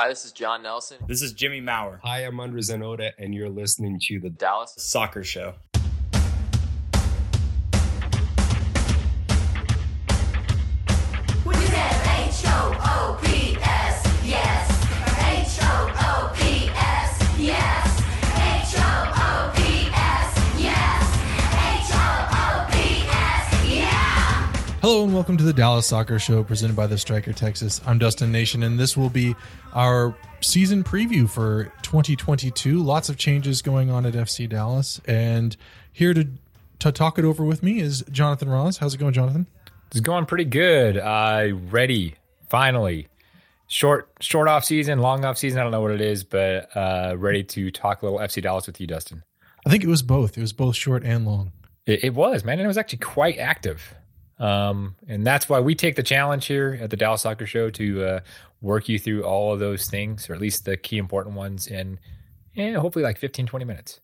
Hi, this is John Nelson. This is Jimmy Maurer. Hi, I'm Andres Zanotta, and you're listening to the Dallas Soccer Show. Welcome to the Dallas Soccer Show presented by the Striker Texas. I'm Dustin Nation and this will be our season preview for 2022. Lots of changes going on at FC Dallas and here to to talk it over with me is Jonathan Ross. How's it going, Jonathan? It's going pretty good. Uh ready finally. Short short off season, long off season, I don't know what it is, but uh ready to talk a little FC Dallas with you, Dustin. I think it was both. It was both short and long. It, it was, man, and it was actually quite active. Um, and that's why we take the challenge here at the Dallas Soccer Show to uh, work you through all of those things, or at least the key important ones, in eh, hopefully like 15, 20 minutes.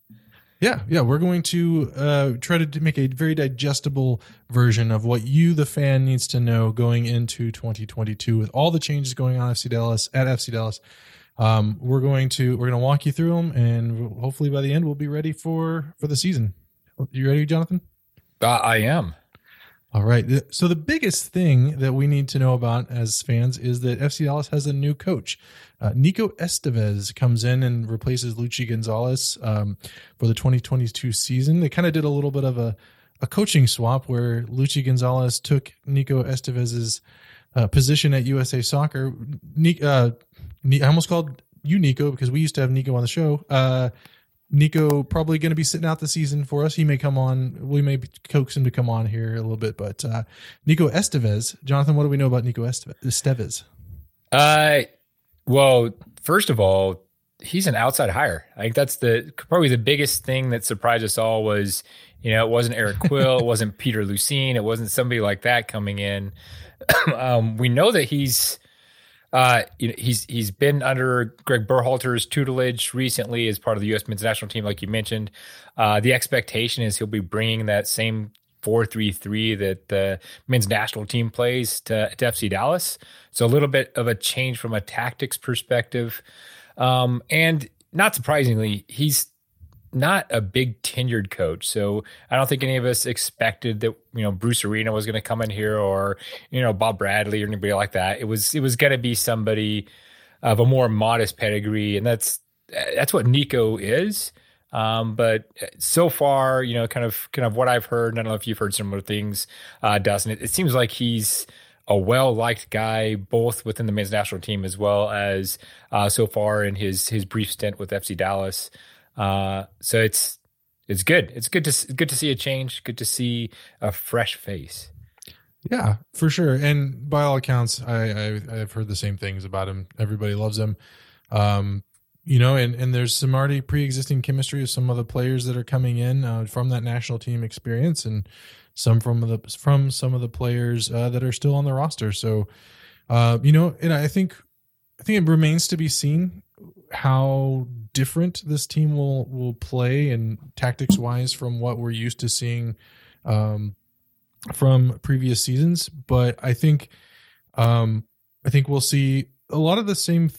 Yeah, yeah, we're going to uh, try to make a very digestible version of what you, the fan, needs to know going into 2022 with all the changes going on at FC Dallas at FC Dallas. Um, we're going to we're going to walk you through them, and hopefully by the end we'll be ready for for the season. You ready, Jonathan? Uh, I am. All right. So the biggest thing that we need to know about as fans is that FC Dallas has a new coach. Uh, Nico Estevez comes in and replaces Luchi Gonzalez um, for the 2022 season. They kind of did a little bit of a, a coaching swap where Luchi Gonzalez took Nico Estevez's uh, position at USA Soccer. Uh, I almost called you Nico because we used to have Nico on the show. Nico probably going to be sitting out the season for us. He may come on. We may coax him to come on here a little bit. But uh, Nico Estevez, Jonathan, what do we know about Nico Estevez? Uh, well, first of all, he's an outside hire. I think that's the probably the biggest thing that surprised us all was you know it wasn't Eric Quill, it wasn't Peter Luccin, it wasn't somebody like that coming in. um, we know that he's uh, you know, he's he's been under Greg Berhalter's tutelage recently as part of the U.S. men's national team, like you mentioned. Uh, the expectation is he'll be bringing that same four three three that the men's national team plays to, to FC Dallas. So a little bit of a change from a tactics perspective, um, and not surprisingly, he's not a big tenured coach. So I don't think any of us expected that, you know, Bruce Arena was going to come in here or, you know, Bob Bradley or anybody like that. It was, it was going to be somebody of a more modest pedigree. And that's, that's what Nico is. Um, but so far, you know, kind of, kind of what I've heard, I don't know if you've heard similar things, uh, Dustin, it, it seems like he's, a well liked guy, both within the men's national team as well as uh, so far in his his brief stint with FC Dallas. Uh, so it's it's good. It's good to good to see a change. Good to see a fresh face. Yeah, for sure. And by all accounts, I, I have heard the same things about him. Everybody loves him. Um, you know, and and there's some already pre-existing chemistry of some of the players that are coming in uh, from that national team experience, and some from the from some of the players uh, that are still on the roster. So, uh, you know, and I think I think it remains to be seen how different this team will will play and tactics wise from what we're used to seeing um, from previous seasons. But I think um, I think we'll see a lot of the same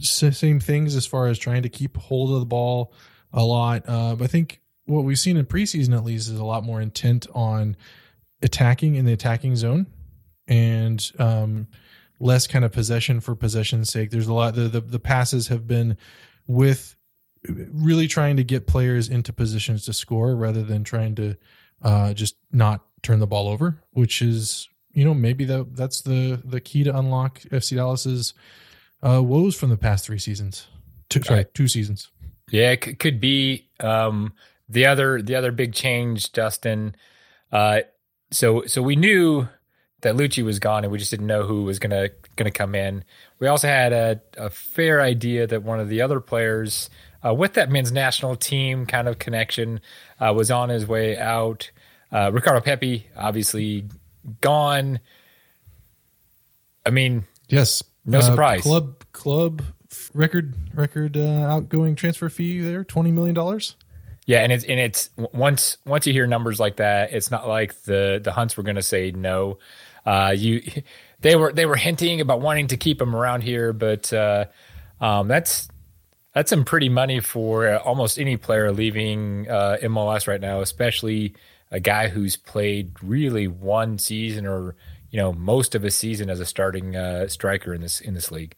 same things as far as trying to keep hold of the ball a lot. Uh, I think what we've seen in preseason at least is a lot more intent on attacking in the attacking zone and um, less kind of possession for possession's sake. There's a lot the, the the passes have been with really trying to get players into positions to score rather than trying to uh, just not turn the ball over, which is you know maybe that that's the the key to unlock FC Dallas's uh, woes from the past three seasons. Two, sorry, two seasons. Yeah, it could be um, the other the other big change, Dustin. Uh, so so we knew that Luchi was gone, and we just didn't know who was gonna gonna come in. We also had a, a fair idea that one of the other players uh, with that men's national team kind of connection uh, was on his way out. Uh, Ricardo Pepi, obviously gone. I mean, yes, no surprise. Club club record record uh, outgoing transfer fee there, twenty million dollars. Yeah, and it's and it's once once you hear numbers like that, it's not like the the Hunts were going to say no. Uh, you, they were they were hinting about wanting to keep him around here, but uh, Um, that's that's some pretty money for uh, almost any player leaving uh, MLS right now, especially a guy who's played really one season or you know most of a season as a starting uh, striker in this in this league.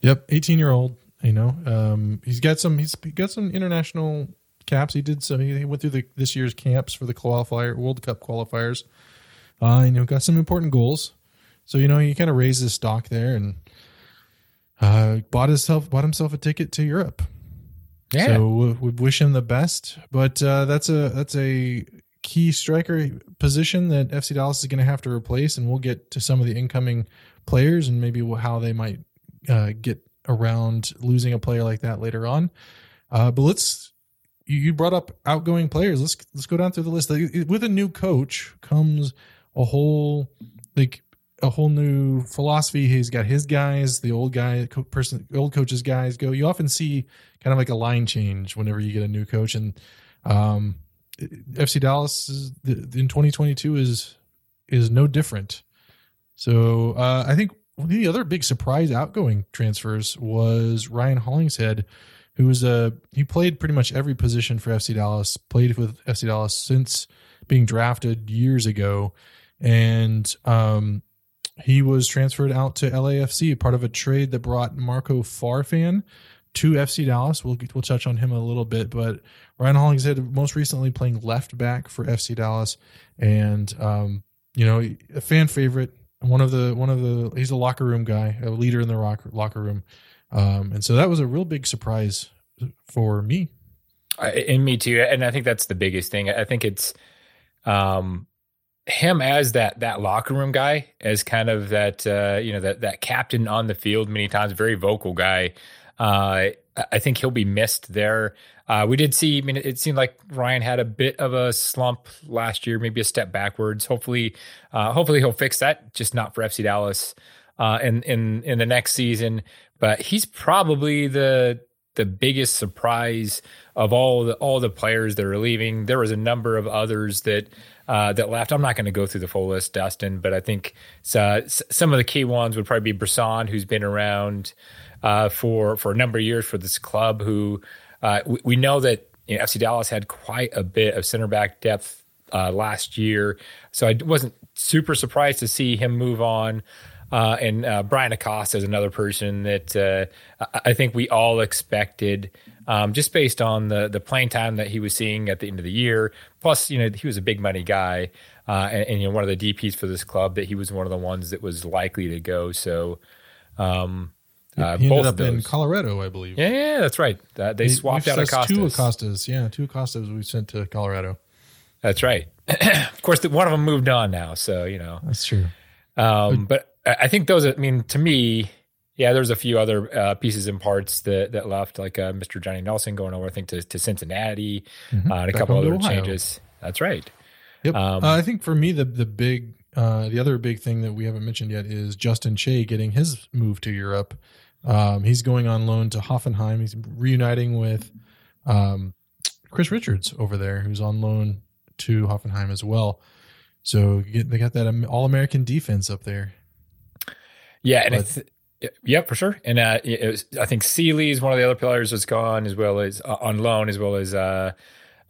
Yep, eighteen year old. You know, um, he's got some. He's got some international caps. He did so. He went through the this year's camps for the qualifier World Cup qualifiers. Uh, you know, got some important goals. So you know, he kind of raised his stock there and uh, bought himself bought himself a ticket to Europe. Yeah. So we, we wish him the best. But uh, that's a that's a key striker position that FC Dallas is going to have to replace, and we'll get to some of the incoming players and maybe how they might uh, get around losing a player like that later on. Uh, but let's you brought up outgoing players. Let's let's go down through the list. With a new coach comes a whole like a whole new philosophy. He's got his guys, the old guy, person, old coaches guys go. You often see kind of like a line change whenever you get a new coach, and um, FC Dallas is, in 2022 is is no different. So uh, I think the other big surprise outgoing transfers was Ryan Hollingshead, who was a he played pretty much every position for FC Dallas, played with FC Dallas since being drafted years ago, and um, he was transferred out to LAFC, part of a trade that brought Marco Farfan to FC Dallas. We'll we'll touch on him a little bit, but Ryan Hollingshead most recently playing left back for FC Dallas, and um, you know a fan favorite, one of the one of the he's a locker room guy, a leader in the rock, locker room, um, and so that was a real big surprise for me. And me too, and I think that's the biggest thing. I think it's um, him as that that locker room guy, as kind of that uh, you know that that captain on the field many times, very vocal guy. Uh, I think he'll be missed there. Uh, we did see. I mean, it seemed like Ryan had a bit of a slump last year, maybe a step backwards. Hopefully, uh, hopefully he'll fix that. Just not for FC Dallas uh, in in in the next season. But he's probably the the biggest surprise of all the all the players that are leaving. There was a number of others that uh, that left. I'm not going to go through the full list, Dustin, but I think uh, some of the key ones would probably be Bressan, who's been around uh, for for a number of years for this club. Who uh, we, we, know that you know, FC Dallas had quite a bit of center back depth uh, last year, so I wasn't super surprised to see him move on. Uh, and uh, Bryan Acosta is another person that uh, I think we all expected, um, just based on the the playing time that he was seeing at the end of the year. Plus, you know, he was a big money guy, uh, and, and, you know, one of the DPS for this club. That he was one of the ones that was likely to go. So, um, uh, he ended up in Colorado, I believe. Yeah, yeah that's right. Uh, they swapped out Acosta. Two Acostas, yeah, two Acostas we sent to Colorado. That's right. of course, the, one of them moved on now, so you know that's true. Um, but I think those. I mean, to me, yeah, there's a few other uh, pieces and parts that that left, like uh, Mr. Johnny Nelson going over, I think, to, to Cincinnati, mm-hmm. uh, and a Back couple other Ohio. changes. That's right. Yep. Um, uh, I think for me, the the big, uh, the other big thing that we haven't mentioned yet is Justin Che getting his move to Europe. Um, he's going on loan to Hoffenheim. He's reuniting with um, Chris Richards over there, who's on loan to Hoffenheim as well. So they got that All American defense up there. Yeah, and but, it's yeah for sure. And uh, was, I think Sealy is one of the other players that's gone as well as uh, on loan, as well as uh,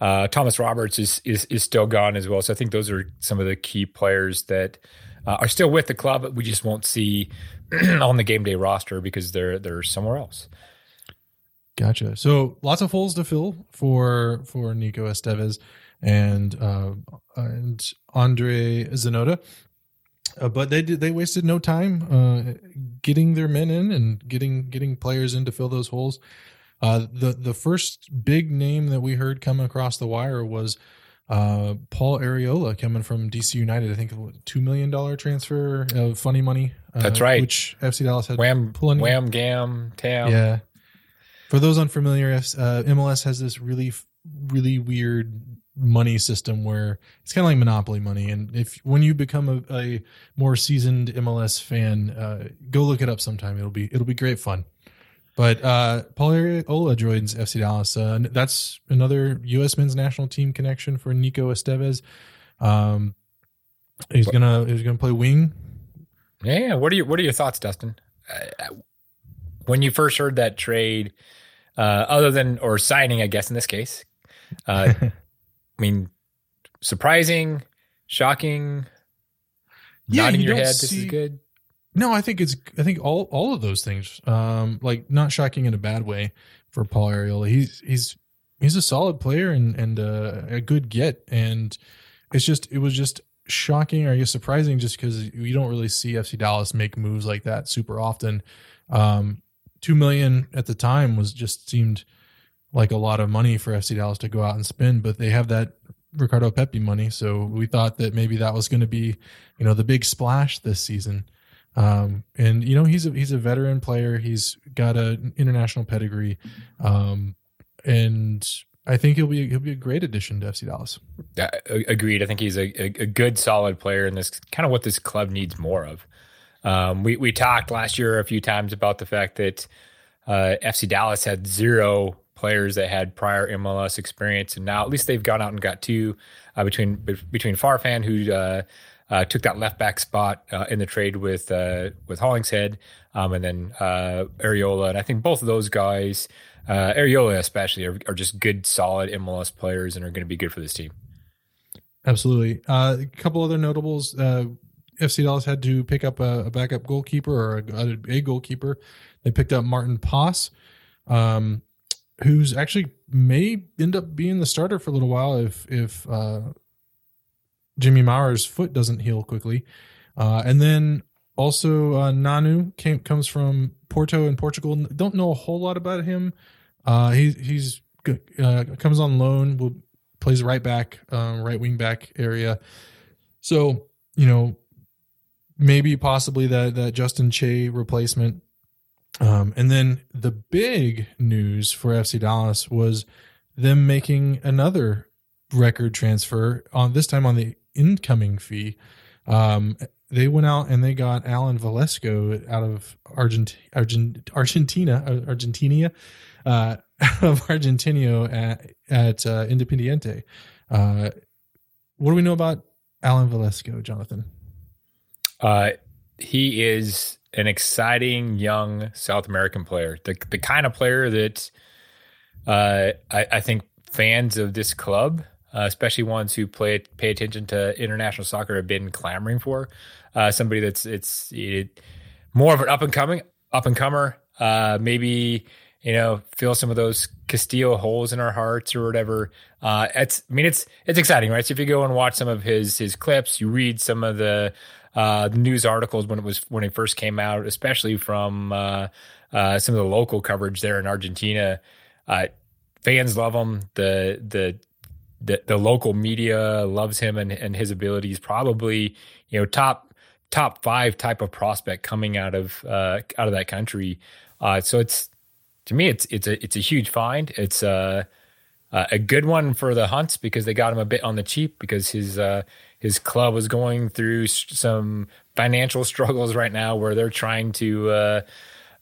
uh, Thomas Roberts is, is is still gone as well. So I think those are some of the key players that uh, are still with the club, but we just won't see on the game day roster because they're they're somewhere else. Gotcha. So lots of holes to fill for for Nico Estevez and uh, and Andre Zanotta. Uh, but they did they wasted no time uh, getting their men in and getting getting players in to fill those holes. Uh, the the first big name that we heard come across the wire was uh, Paul Arriola coming from DC United. I think two million dollar transfer of funny money. Uh, That's right. Which FC Dallas had wham plenty. wham gam tam. Yeah. For those unfamiliar, uh, MLS has this really really weird money system where it's kind of like monopoly money and if when you become a, a more seasoned mls fan uh, go look it up sometime it'll be it'll be great fun but uh, Paul Arriola joins FC Dallas. Uh, that's another U.S. men's national team connection for Nico Estevez. Um, he's gonna he's gonna play wing. Yeah. What are your What are your thoughts, Dustin? Uh, when you first heard that trade, uh, other than or signing, I guess in this case, uh, I mean, surprising, shocking, Yeah, nodding you your. This see- is good. No, I think it's I think all all of those things. Um, like not shocking in a bad way for Paul Arriola. He's he's he's a solid player and and uh, a good get. And it's just it was just shocking or I guess surprising just because you don't really see FC Dallas make moves like that super often. Um, two million at the time was just seemed like a lot of money for FC Dallas to go out and spend, but they have that Ricardo Pepi money, so we thought that maybe that was going to be, you know, the big splash this season. Um, and you know he's a he's a veteran player. He's got an international pedigree, um, and I think he'll be he'll be a great addition to FC Dallas. Yeah, agreed. I think he's a, a, a good, solid player, and this kind of what this club needs more of. Um, we we talked last year a few times about the fact that uh, FC Dallas had zero players that had prior MLS experience, and now at least they've gone out and got two uh, between between Farfan, who uh, uh, took that left back spot uh, in the trade with uh, with Hollingshead, um, and then uh, Arriola, and I think both of those guys, Arriola especially, are, are just good, solid MLS players, and are going to be good for this team. Absolutely. A couple other notables. FC Dallas had to pick up a, a backup goalkeeper or a, a goalkeeper. They picked up Maarten Paes, um, who's actually may end up being the starter for a little while if if uh, Jimmy Maurer's foot doesn't heal quickly. Uh, and then also uh, Nanu came comes from Porto in Portugal. Don't know a whole lot about him. Uh, he he's uh, comes on loan. Will plays right back, um, right wing back area. So you know, maybe possibly that that Justin Che replacement. Um, and then the big news for FC Dallas was them making another record transfer on this time on the incoming fee. Um, they went out and they got Alan Velasco out of Argent, Argent, Argentina, Argentina, uh, of Argentino at, at uh, Independiente. Uh, what do we know about Alan Velasco, Jonathan? Uh, he is an exciting young South American player, the the kind of player that uh, I, I think fans of this club, uh, especially ones who play pay attention to international soccer, have been clamoring for. Uh, somebody that's it's it, more of an up and coming up and comer. Uh, maybe you know fill some of those Castillo holes in our hearts or whatever. Uh, it's I mean it's it's exciting, right? So if you go and watch some of his his clips, you read some of the uh, news articles when it was when it first came out, especially from uh, uh, some of the local coverage there in Argentina. Uh, fans love him. The the the, the local media loves him and, and his abilities. Probably you know top top five type of prospect coming out of uh, out of that country. Uh, so it's to me it's it's a it's a huge find. It's a a good one for the Hunts because they got him a bit on the cheap because his his club was going through some financial struggles right now where they're trying to uh,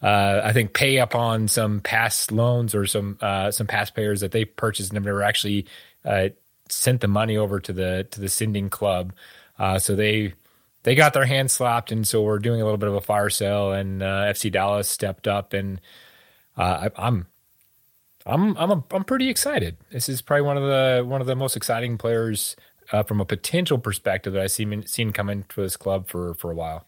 uh, I think pay up on some past loans or some uh, some past payers that they purchased and have never actually uh, sent the money over to the to the sending club. Uh, so they they got their hands slapped, and so we're doing a little bit of a fire sale. And uh, FC Dallas stepped up, and I, I'm I'm I'm a, I'm pretty excited. This is probably one of the one of the most exciting players uh, from a potential perspective that I've seen seen come into this club for for a while.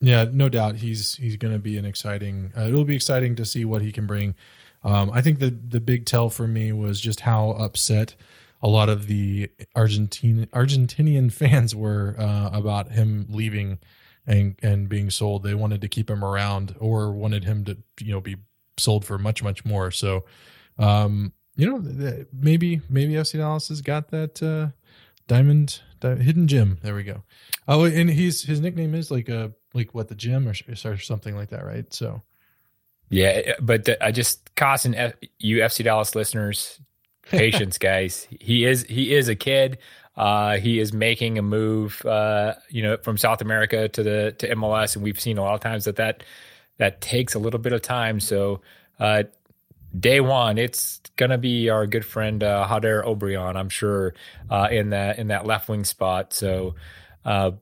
Yeah, no doubt he's he's going to be an exciting. Uh, it'll be exciting to see what he can bring. Um, I think the the big tell for me was just how upset a lot of the Argentine Argentinian fans were uh, about him leaving and and being sold. They wanted to keep him around or wanted him to you know be sold for much much more. So, um, you know, maybe maybe FC Dallas has got that uh, diamond di- hidden gem. There we go. Oh, and he's his nickname is like a like what the gym or, or something like that, right? So Yeah, but the, I just caution F, you FC Dallas listeners, patience, guys. He is he is a kid. Uh, he is making a move, uh, you know, from South America to the to MLS, and we've seen a lot of times that that that takes a little bit of time. So, uh, day one, it's gonna be our good friend uh, Jader Obrian, I'm sure, uh, in that in that left wing spot. So, uh,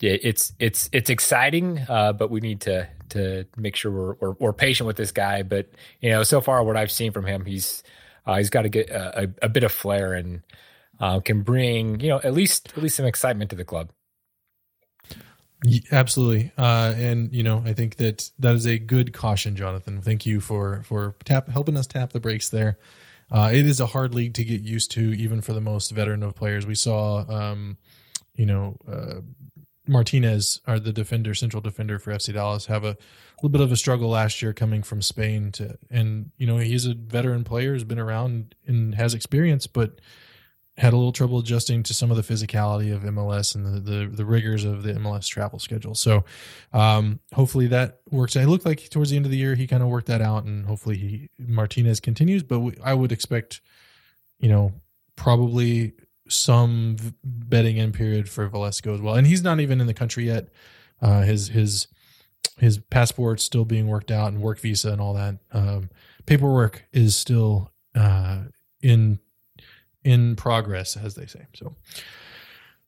yeah, it's it's it's exciting, uh, but we need to to make sure we're, we're, we're patient with this guy. But you know, so far what I've seen from him, he's uh, he's got to get a, a, a, bit of flair and uh, can bring you know at least at least some excitement to the club. Absolutely, uh, and you know I think that that is a good caution, Jonathan. Thank you for for tap helping us tap the brakes there. Uh, it is a hard league to get used to, even for the most veteran of players. We saw, um, you know, uh, Martinez, are the defender, central defender for FC Dallas, have a little bit of a struggle last year coming from Spain to, and you know, he's a veteran player, has been around and has experience, but had a little trouble adjusting to some of the physicality of MLS and the the, the rigors of the MLS travel schedule. So, um, hopefully that works. It looked like towards the end of the year he kind of worked that out, and hopefully he Martinez continues. But we, I would expect, you know, probably some betting in period for Velasco as well. And he's not even in the country yet. Uh, his his his passport's still being worked out and work visa and all that. Um, paperwork is still uh, in in progress, as they say. So,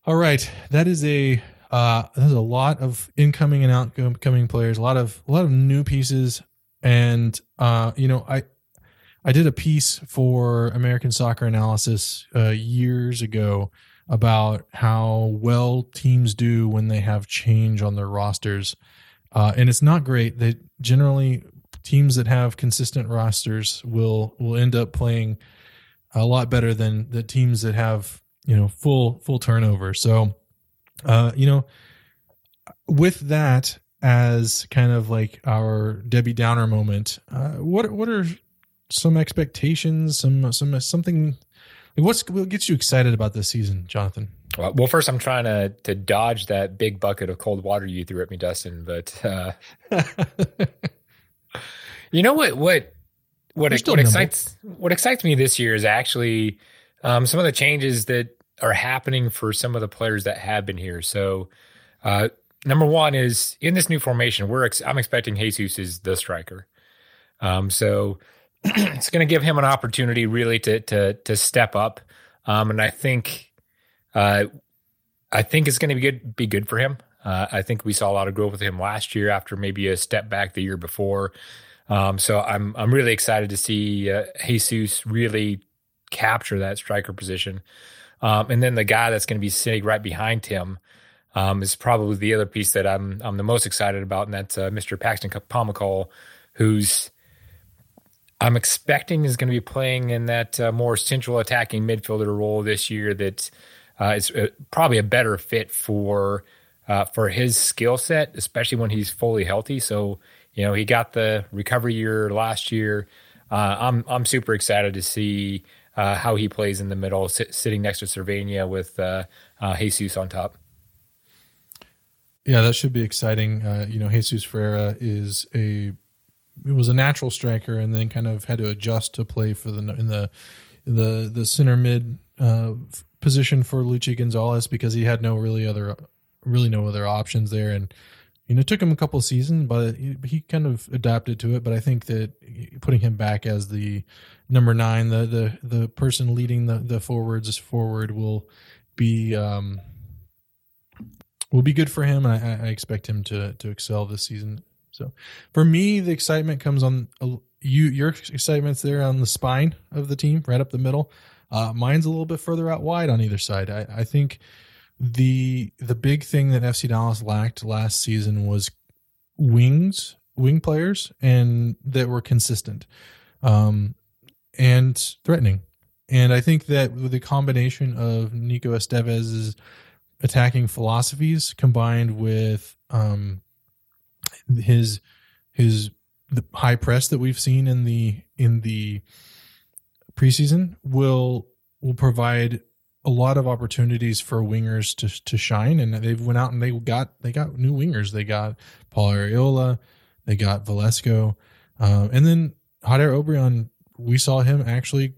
all right, that is a uh, there's a lot of incoming and outgoing players, a lot of a lot of new pieces, and uh, you know, I I did a piece for American Soccer Analysis uh, years ago about how well teams do when they have change on their rosters, uh, and it's not great. They generally teams that have consistent rosters will will end up playing a lot better than the teams that have you know full full turnover. So, uh, you know, with that as kind of like our Debbie Downer moment, uh, what what are some expectations, some some something? What's what gets you excited about this season, Jonathan? Well, first, I'm trying to to dodge that big bucket of cold water you threw at me, Dustin. But uh, you know what? What what, what excites what excites me this year is actually um, some of the changes that are happening for some of the players that have been here. So, uh, number one is in this new formation, we're ex- I'm expecting Jesus is the striker. Um, so it's going to give him an opportunity really to to to step up, um, and I think uh, I think it's going to be good be good for him. Uh, I think we saw a lot of growth with him last year after maybe a step back the year before. Um, so I'm I'm really excited to see uh, Jesus really capture that striker position. Um, and then the guy that's going to be sitting right behind him um, is probably the other piece that I'm I'm the most excited about, and that's uh, Mr. Paxton Pomykal, who's I'm expecting is going to be playing in that uh, more central attacking midfielder role this year. That uh, is uh, probably a better fit for uh, for his skill set, especially when he's fully healthy. So you know, he got the recovery year last year. Uh, I'm I'm super excited to see uh, how he plays in the middle, sit, sitting next to Servania with uh, uh, Jesus on top. Yeah, that should be exciting. Uh, you know, Jesus Ferreira is a it was a natural striker, and then kind of had to adjust to play for the in the the the center mid uh, position for Luchi Gonzalez because he had no really other really no other options there, and it took him a couple seasons, but he, he, kind of adapted to it. But I think that putting him back as the number nine, the the the person leading the the forwards forward will be um, will be good for him, and I, I expect him to to excel this season. So, for me, the excitement comes on uh, you. Your excitement's there on the spine of the team, right up the middle. Uh, mine's a little bit further out wide on either side. I, I think the the big thing that FC Dallas lacked last season was wings, wing players, and that were consistent um, and threatening. And I think that with the combination of Nico Estevez's attacking philosophies combined with um, his his the high press that we've seen in the in the preseason will will provide a lot of opportunities for wingers to to shine, and they went out and they got they got new wingers. They got Paul Arriola, they got Velasco, uh, and then Jader Obrian. We saw him actually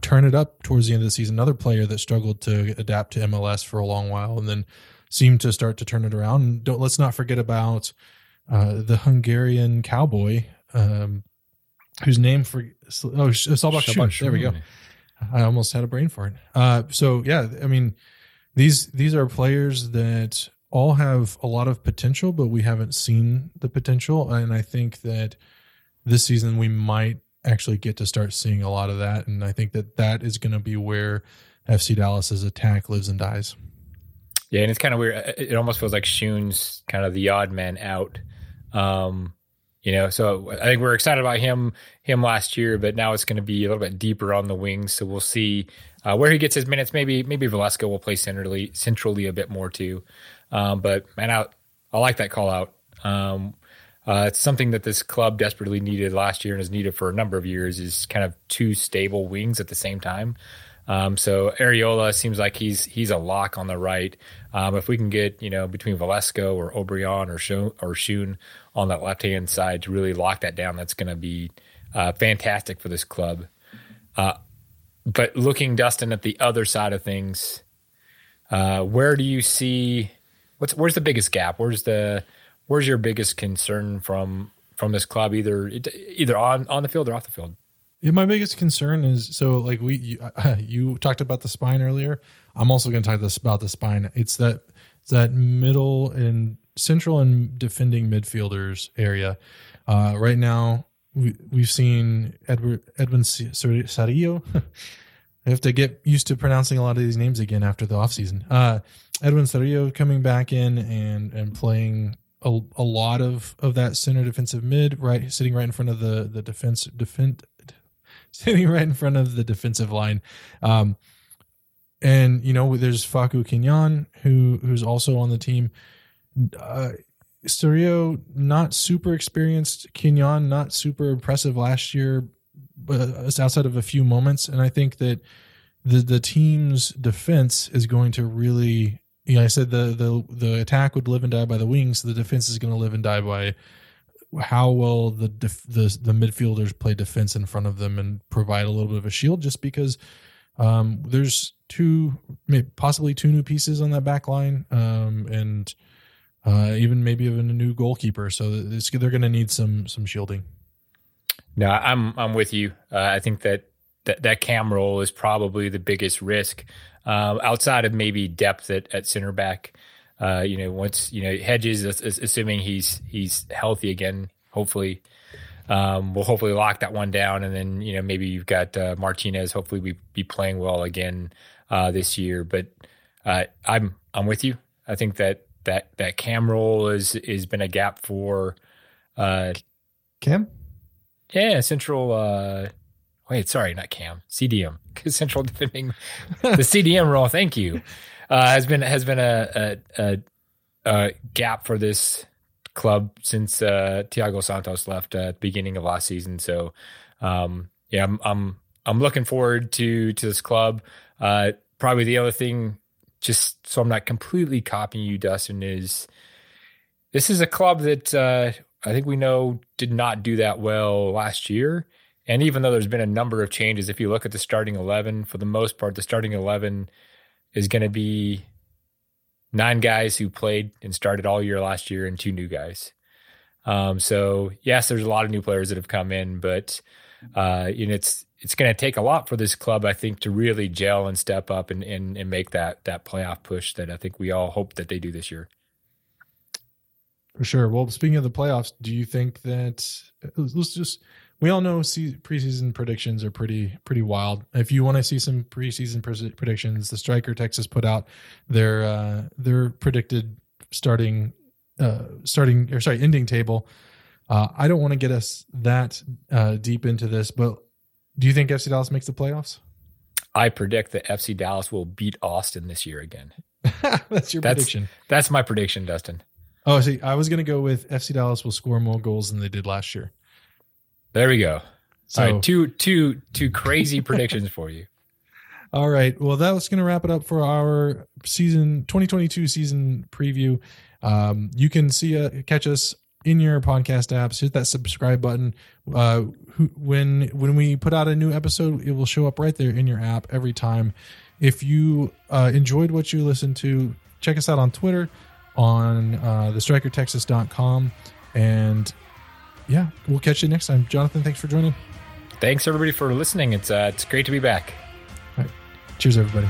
turn it up towards the end of the season. Another player that struggled to adapt to MLS for a long while, and then seemed to start to turn it around. And don't let's not forget about uh, the Hungarian cowboy, um, whose name for oh Szabad There we go. I almost had a brain fart. Uh, so yeah, I mean, these these are players that all have a lot of potential, but we haven't seen the potential. And I think that this season we might actually get to start seeing a lot of that. And I think that that is going to be where FC Dallas's attack lives and dies. Yeah, and it's kind of weird. It almost feels like Schön's kind of the odd man out. Um, you know, so I think we're excited about him him last year, but now it's going to be a little bit deeper on the wings. So we'll see uh, where he gets his minutes. Maybe maybe Velasco will play centrally centrally a bit more too. Um, but man, I, I like that call out. Um, uh, it's something that this club desperately needed last year and has needed for a number of years. Is kind of two stable wings at the same time. Um, so Arriola seems like he's he's a lock on the right. Um, if we can get you know between Velasco or Obrian or Schön, or Schön on that left hand side to really lock that down, that's going to be uh, fantastic for this club. Uh, but looking Dustin at the other side of things, uh, where do you see what's where's the biggest gap? Where's the where's your biggest concern from from this club, either either on on the field or off the field? Yeah, my biggest concern is so like we you, uh, you talked about the spine earlier. I'm also going to talk this about the spine. It's that that middle and central and defending midfielders area. Uh, right now, we we've seen Edward Edwin Cerrillo. I have to get used to pronouncing a lot of these names again after the offseason. Uh, Edwin Cerrillo coming back in and and playing a, a lot of, of that center defensive mid, right, sitting right in front of the the defense defend sitting right in front of the defensive line. Um, and you know, there's Faku Quignon who who's also on the team. Uh, Cerrillo, not super experienced. Quignon, not super impressive last year, but outside of a few moments. And I think that the the team's defense is going to really. You know, I said the the the attack would live and die by the wings. So the defense is going to live and die by how well the, def- the the midfielders play defense in front of them and provide a little bit of a shield. Just because um, there's two, maybe possibly two new pieces on that back line, um, and uh, even maybe even a new goalkeeper. So they're going to need some some shielding. No, I'm I'm with you. Uh, I think that, that that cam role is probably the biggest risk uh, outside of maybe depth at, at center back. Uh, you know, once you know Hedges, assuming he's he's healthy again, hopefully, um, we'll hopefully lock that one down, and then you know maybe you've got uh, Martinez. Hopefully, we be playing well again uh, this year. But uh, I'm I'm with you. I think that that that cam role is has been a gap for uh, Cam. Yeah, central. Uh, wait, sorry, not Cam. CDM. Because Central defending the CDM role. Thank you uh, has been has been a, a, a, a, gap for this club since uh, Thiago Santos left at the beginning of last season. So, um, yeah, I'm, I'm I'm looking forward to to this club. Uh, probably the other thing, just so I'm not completely copying you, Dustin, is this is a club that uh, I think we know did not do that well last year. And even though there's been a number of changes, if you look at the starting 11, for the most part, the starting 11 is going to be nine guys who played and started all year last year and two new guys. Um, so yes, there's a lot of new players that have come in, but uh, you know it's it's going to take a lot for this club, I think, to really gel and step up and, and and make that that playoff push that I think we all hope that they do this year. For sure. Well, speaking of the playoffs, do you think that let's just we all know preseason predictions are pretty pretty wild. If you want to see some preseason predictions, the Striker Texas put out their uh, their predicted starting uh, starting or sorry ending table. Uh, I don't want to get us that uh, deep into this, but do you think FC Dallas makes the playoffs? I predict that FC Dallas will beat Austin this year again. that's your that's, prediction. That's my prediction, Dustin. Oh, see, I was going to go with FC Dallas will score more goals than they did last year. There we go. So, All right, two two two crazy predictions for you. All right. Well, that's going to wrap it up for our season 2022 season preview. Um, you can see uh, catch us in your podcast apps. Hit that subscribe button. Uh, who, when when we put out a new episode, it will show up right there in your app every time. If you uh, enjoyed what you listened to, check us out on Twitter, on uh, thestrikertexas.com, and yeah, we'll catch you next time. Jonathan, thanks for joining. Thanks everybody for listening. It's uh, it's great to be back. All right. Cheers, everybody.